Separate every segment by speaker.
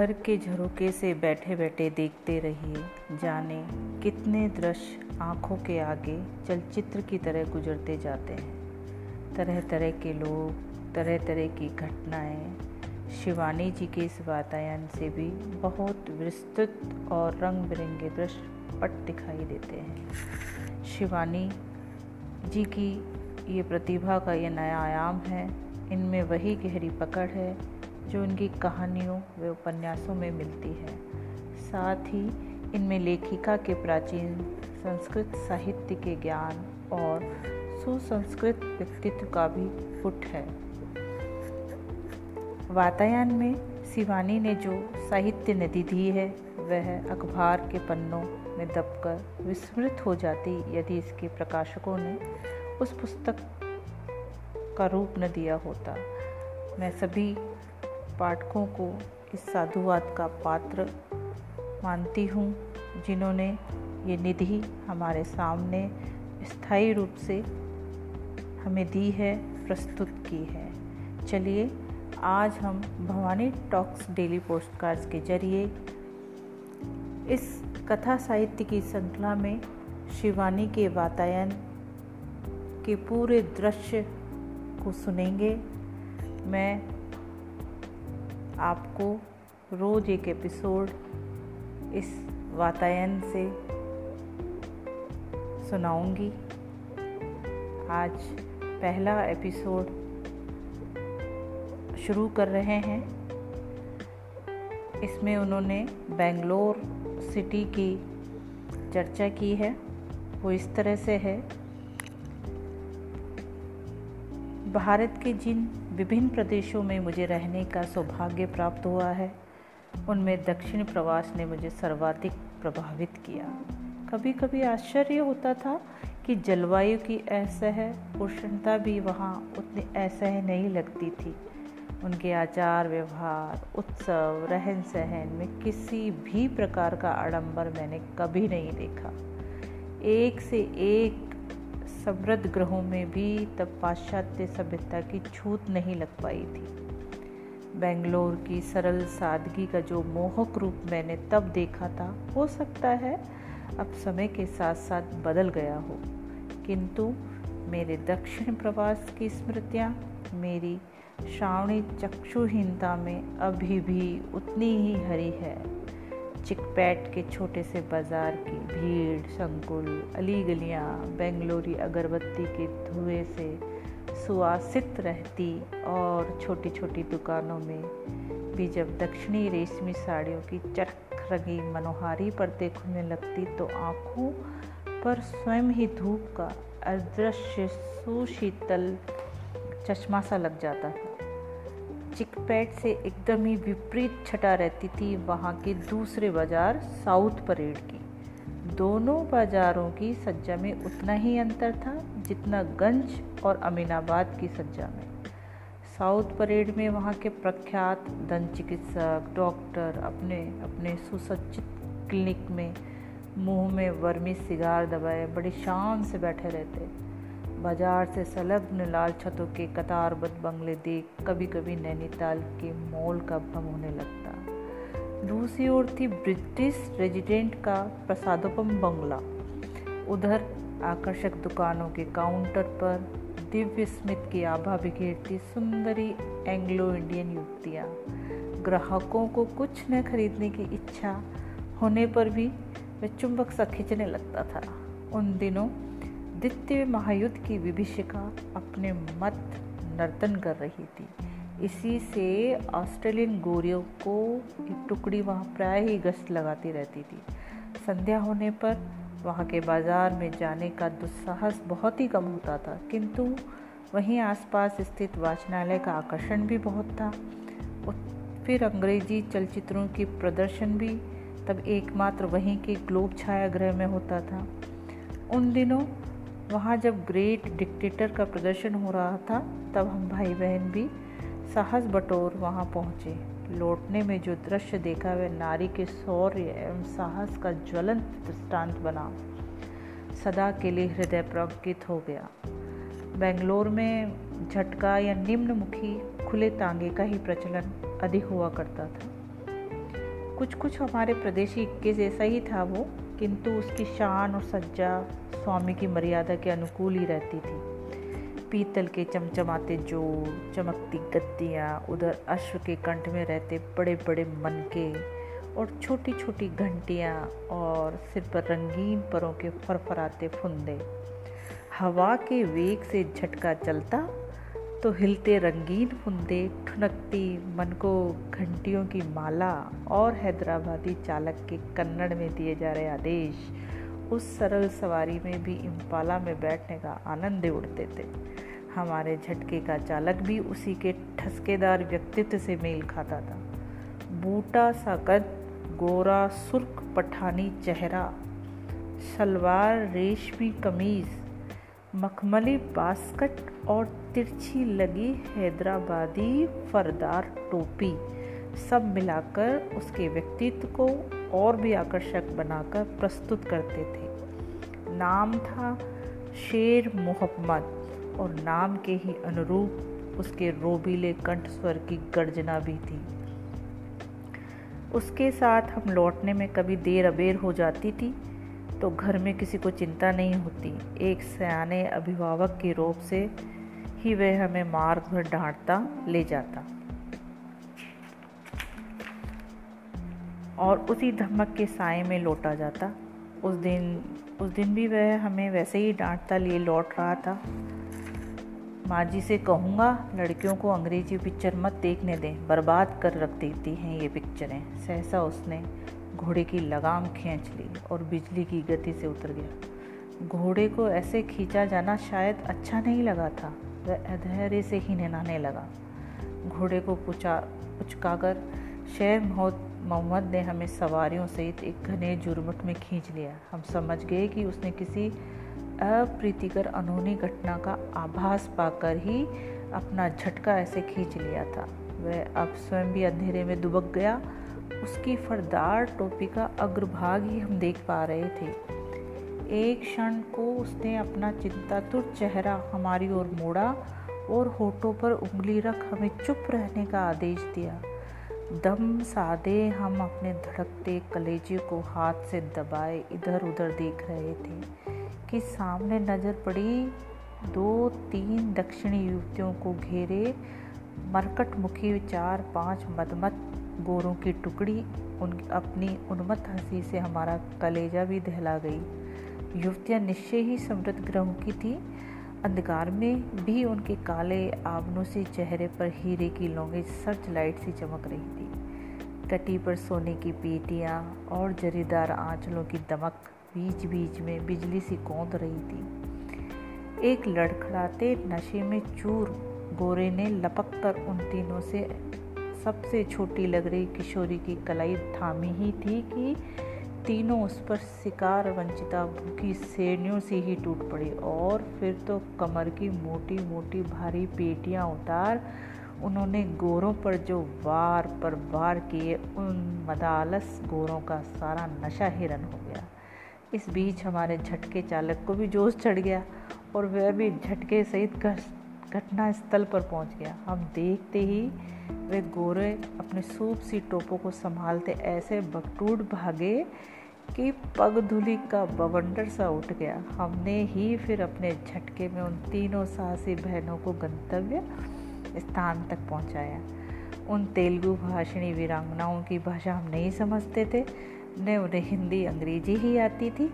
Speaker 1: घर के झरोके से बैठे बैठे देखते रहिए। जाने कितने दृश्य आँखों के आगे चलचित्र की तरह गुजरते जाते हैं। तरह तरह के लोग तरह तरह की घटनाएँ। शिवानी जी के इस वातायन से भी बहुत विस्तृत और रंग बिरंगे दृश्य पट दिखाई देते हैं। शिवानी जी की ये प्रतिभा का ये नया आयाम है। इनमें वही गहरी पकड़ है जो उनकी कहानियों व उपन्यासों में मिलती है। साथ ही इनमें लेखिका के प्राचीन संस्कृत साहित्य के ज्ञान और सुसंस्कृत व्यक्तित्व का भी फुट है। वातायन में शिवानी ने जो साहित्य नदी दी है, वह अखबार के पन्नों में दबकर विस्मृत हो जाती यदि इसके प्रकाशकों ने उस पुस्तक का रूप न दिया होता। मैं सभी पाठकों को इस साधुवाद का पात्र मानती हूँ, जिन्होंने ये निधि हमारे सामने स्थायी रूप से हमें दी है, प्रस्तुत की है। चलिए, आज हम भवानी टॉक्स डेली पोस्टकार्ड्स के ज़रिए इस कथा साहित्य की श्रृंखला में शिवानी के वातायन के पूरे दृश्य को सुनेंगे। मैं आपको रोज़ एक एपिसोड इस वातायन से सुनाऊँगी। आज पहला एपिसोड शुरू कर रहे हैं। इसमें उन्होंने बेंगलोर सिटी की चर्चा की है। वो इस तरह से है भारत के जिन विभिन्न प्रदेशों में मुझे रहने का सौभाग्य प्राप्त हुआ है, उनमें दक्षिण प्रवास ने मुझे सर्वाधिक प्रभावित किया। कभी कभी आश्चर्य होता था कि जलवायु की असह उष्णता भी वहाँ उतनी असह नहीं लगती थी। उनके आचार व्यवहार, उत्सव रहन सहन में किसी भी प्रकार का आडंबर मैंने कभी नहीं देखा। एक से एक समृद्ध ग्रहों में भी तब पाश्चात्य सभ्यता की छूत नहीं लग पाई थी। बेंगलोर की सरल सादगी का जो मोहक रूप मैंने तब देखा था, हो सकता है अब समय के साथ साथ बदल गया हो। किंतु मेरे दक्षिण प्रवास की स्मृतियाँ, मेरी श्रावणी चक्षुहीनता में अभी भी उतनी ही हरी है। चिकपैट के छोटे से बाज़ार की भीड़, संकुल अली गलियाँ बेंगलोरी अगरबत्ती के धुएँ से सुवासित रहती और छोटी छोटी दुकानों में भी जब दक्षिणी रेशमी साड़ियों की चरख रंगी मनोहारी परतें खुलने लगती तो आँखों पर स्वयं ही धूप का अदृश्य सुशीतल चश्मा सा लग जाता था। चिकपैट से एकदम ही विपरीत छटा रहती थी वहाँ के दूसरे बाज़ार साउथ परेड की। दोनों बाज़ारों की सज्जा में उतना ही अंतर था जितना गंज और अमीनाबाद की सज्जा में। साउथ परेड में वहाँ के प्रख्यात दंत चिकित्सक, डॉक्टर अपने अपने सुसज्जित क्लिनिक में मुँह में वर्मी सिगार दबाए, बड़ी शान से बैठे रहते। बाज़ार से संलग्न लाल छतों के कतारबद्ध बंगले देख कभी कभी नैनीताल के मॉल का भ्रम होने लगता। दूसरी ओर थी ब्रिटिश रेजिडेंट का प्रसादोपम बंगला। उधर आकर्षक दुकानों के काउंटर पर दिव्य स्मित की आभा बिखेरती सुंदरी एंग्लो इंडियन युवतियाँ ग्राहकों को कुछ न खरीदने की इच्छा होने पर भी वह चुंबक सा खींचने लगता था। उन दिनों द्वितीय महायुद्ध की विभीषिका अपने मत नर्तन कर रही थी। इसी से ऑस्ट्रेलियन गोरियों को एक टुकड़ी वहाँ प्राय ही गश्त लगाती रहती थी। संध्या होने पर वहाँ के बाज़ार में जाने का दुस्साहस बहुत ही कम होता था, किंतु वहीं आसपास स्थित वाचनालय का आकर्षण भी बहुत था। फिर अंग्रेज़ी चलचित्रों की प्रदर्शन भी, तब एकमात्र वहीं के ग्लोब छायागृह में होता था। उन दिनों वहाँ जब ग्रेट डिक्टेटर का प्रदर्शन हो रहा था, तब हम भाई बहन भी साहस बटोर वहाँ पहुँचे। लौटने में जो दृश्य देखा, वह नारी के शौर्य एवं साहस का ज्वलंत दृष्टांत बना। सदा के लिए हृदय प्रज्ञित हो गया। बेंगलोर में झटका या निम्नमुखी, खुले तांगे का ही प्रचलन अधिक हुआ करता था। कुछ कुछ हमारे प्रदेशी इक्के जैसा ही था वो। किंतु उसकी शान और सज्जा स्वामी की मर्यादा के अनुकूल ही रहती थी। पीतल के चमचमाते जोड़ चमकती गद्दियाँ, उधर अश्व के कंठ में रहते बड़े बड़े मनके और छोटी छोटी घंटियाँ और सिर पर रंगीन परों के फरफराते फुंदे। हवा के वेग से झटका चलता तो हिलते रंगीन फुंदे, ठुनकती मन को घंटियों की माला और हैदराबादी चालक के कन्नड़ में दिए जा रहे आदेश, उस सरल सवारी में भी इम्पाला में बैठने का आनंद उड़ते थे। हमारे झटके का चालक भी उसी के ठसकेदार व्यक्तित्व से मेल खाता था। बूटा सा कद, गोरा सुर्ख पठानी चेहरा सलवार रेशमी कमीज, मखमली बास्कट और तिरछी लगी हैदराबादी फरदार टोपी। सब मिलाकर उसके व्यक्तित्व को और भी आकर्षक बनाकर प्रस्तुत करते थे। नाम था शेर मोहम्मद और नाम के ही अनुरूप उसके रोबीले कंठ स्वर की गर्जना भी थी। उसके साथ हम लौटने में कभी देर अबेर हो जाती थी तो घर में किसी को चिंता नहीं होती। एक सयाने अभिभावक के रूप से ही वह हमें मार्ग भर डांटता, ले जाता। और उसी धमक के साय में लौटा जाता। उस दिन उस दिन भी वह हमें वैसे ही डांटता, लिए लौट रहा था। माँ जी से कहूँगा, लड़कियों को अंग्रेज़ी पिक्चर मत देखने दें, बर्बाद कर रख देती हैं ये पिक्चरें। सहसा उसने घोड़े की लगाम खींच ली और बिजली की गति से उतर गया। घोड़े को ऐसे खींचा जाना शायद अच्छा नहीं लगा था। वह अधैर्य से ही नहलाने लगा। घोड़े को पुचा पुचकाकर शेर मोहम्मद ने हमें सवारियों सहित एक घने जुर्मट में खींच लिया। हम समझ गए कि उसने किसी अप्रीतिकर, अनहोनी घटना का आभास पाकर ही अपना झटका ऐसे खींच लिया था। वह अब स्वयं भी अंधेरे में दुबक गया। उसकी फरदार टोपी का अग्रभाग ही हम देख पा रहे थे। एक क्षण को उसने अपना चिंतातुर चेहरा हमारी ओर मोड़ा और होठों पर उंगली रख हमें चुप रहने का आदेश दिया। दम सादे हम अपने धड़कते कलेजे को हाथ से दबाए इधर उधर देख रहे थे कि सामने नज़र पड़ी दो तीन दक्षिणी युवतियों को घेरे मरकट मुखी चार पाँच मदमत गोरों की टुकड़ी उन अपनी उन्मत्त हँसी से हमारा कलेजा भी दहला गई। युवतियाँ निश्चय ही समृद्ध ग्रहों की थी। अंधकार में भी उनके काले आवनों से चेहरे पर हीरे की लोंगे सर्च लाइट सी चमक रही थी। तटी पर सोने की पेटियाँ और जरीदार आंचलों की दमक बीच बीच में बिजली सी कौंध रही थी। एक लड़खड़ाते नशे में चूर गोरे ने लपक कर उन तीनों से सबसे छोटी लग रही किशोरी की कलाई थामी ही थी कि तीनों उस पर शिकार वंचिता भूखी सेनियों से ही टूट पड़ी और फिर तो कमर की मोटी मोटी, भारी पेटियाँ उतार उन्होंने गोरों पर जो वार पर वार किए, उन मदालस गोरों का सारा नशा हिरन हो गया। इस बीच हमारे झटके चालक को भी जोश चढ़ गया और वह भी झटके सहित घटना स्थल पर पहुँच गया। हम देखते ही वे गोरे अपने सूप सी टोपों को संभालते ऐसे बकटूट भागे कि पग धुली का बवंडर सा उठ गया। हमने ही फिर अपने झटके में उन तीनों साहसी बहनों को गंतव्य स्थान तक पहुँचाया। उन तेलुगु भाषणी वीरांगनाओं की भाषा हम नहीं समझते थे, न उन्हें हिंदी, अंग्रेज़ी ही आती थी।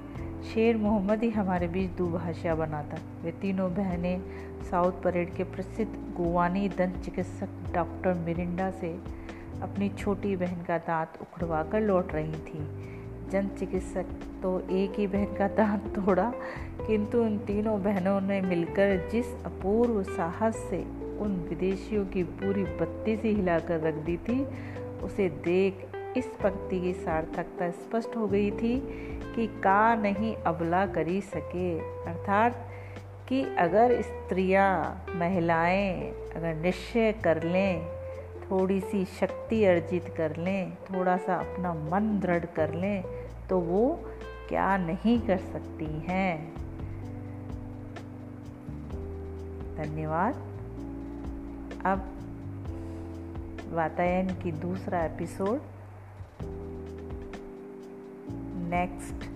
Speaker 1: शेर मोहम्मद ही हमारे बीच दुभाषा बनाता। वे तीनों बहनें साउथ परेड के प्रसिद्ध गोवानी दंत चिकित्सक डॉक्टर मिरिंडा से अपनी छोटी बहन का दांत उखड़वा कर लौट रही थी। दंत चिकित्सक। तो एक ही बहन का दांत तोड़ा, किंतु उन तीनों बहनों ने मिलकर जिस अपूर्व साहस से उन विदेशियों की पूरी बत्ती से हिलाकर रख दी थी, उसे देख इस पंक्ति की सार्थकता स्पष्ट हो गई थी कि का नहीं अबला करी सके। अर्थात कि अगर स्त्रियाँ, महिलाएँ अगर निश्चय कर लें थोड़ी सी शक्ति अर्जित कर लें थोड़ा सा अपना मन दृढ़ कर लें तो वो क्या नहीं कर सकती हैं। धन्यवाद। अब वातायन की दूसरा एपिसोड नेक्स्ट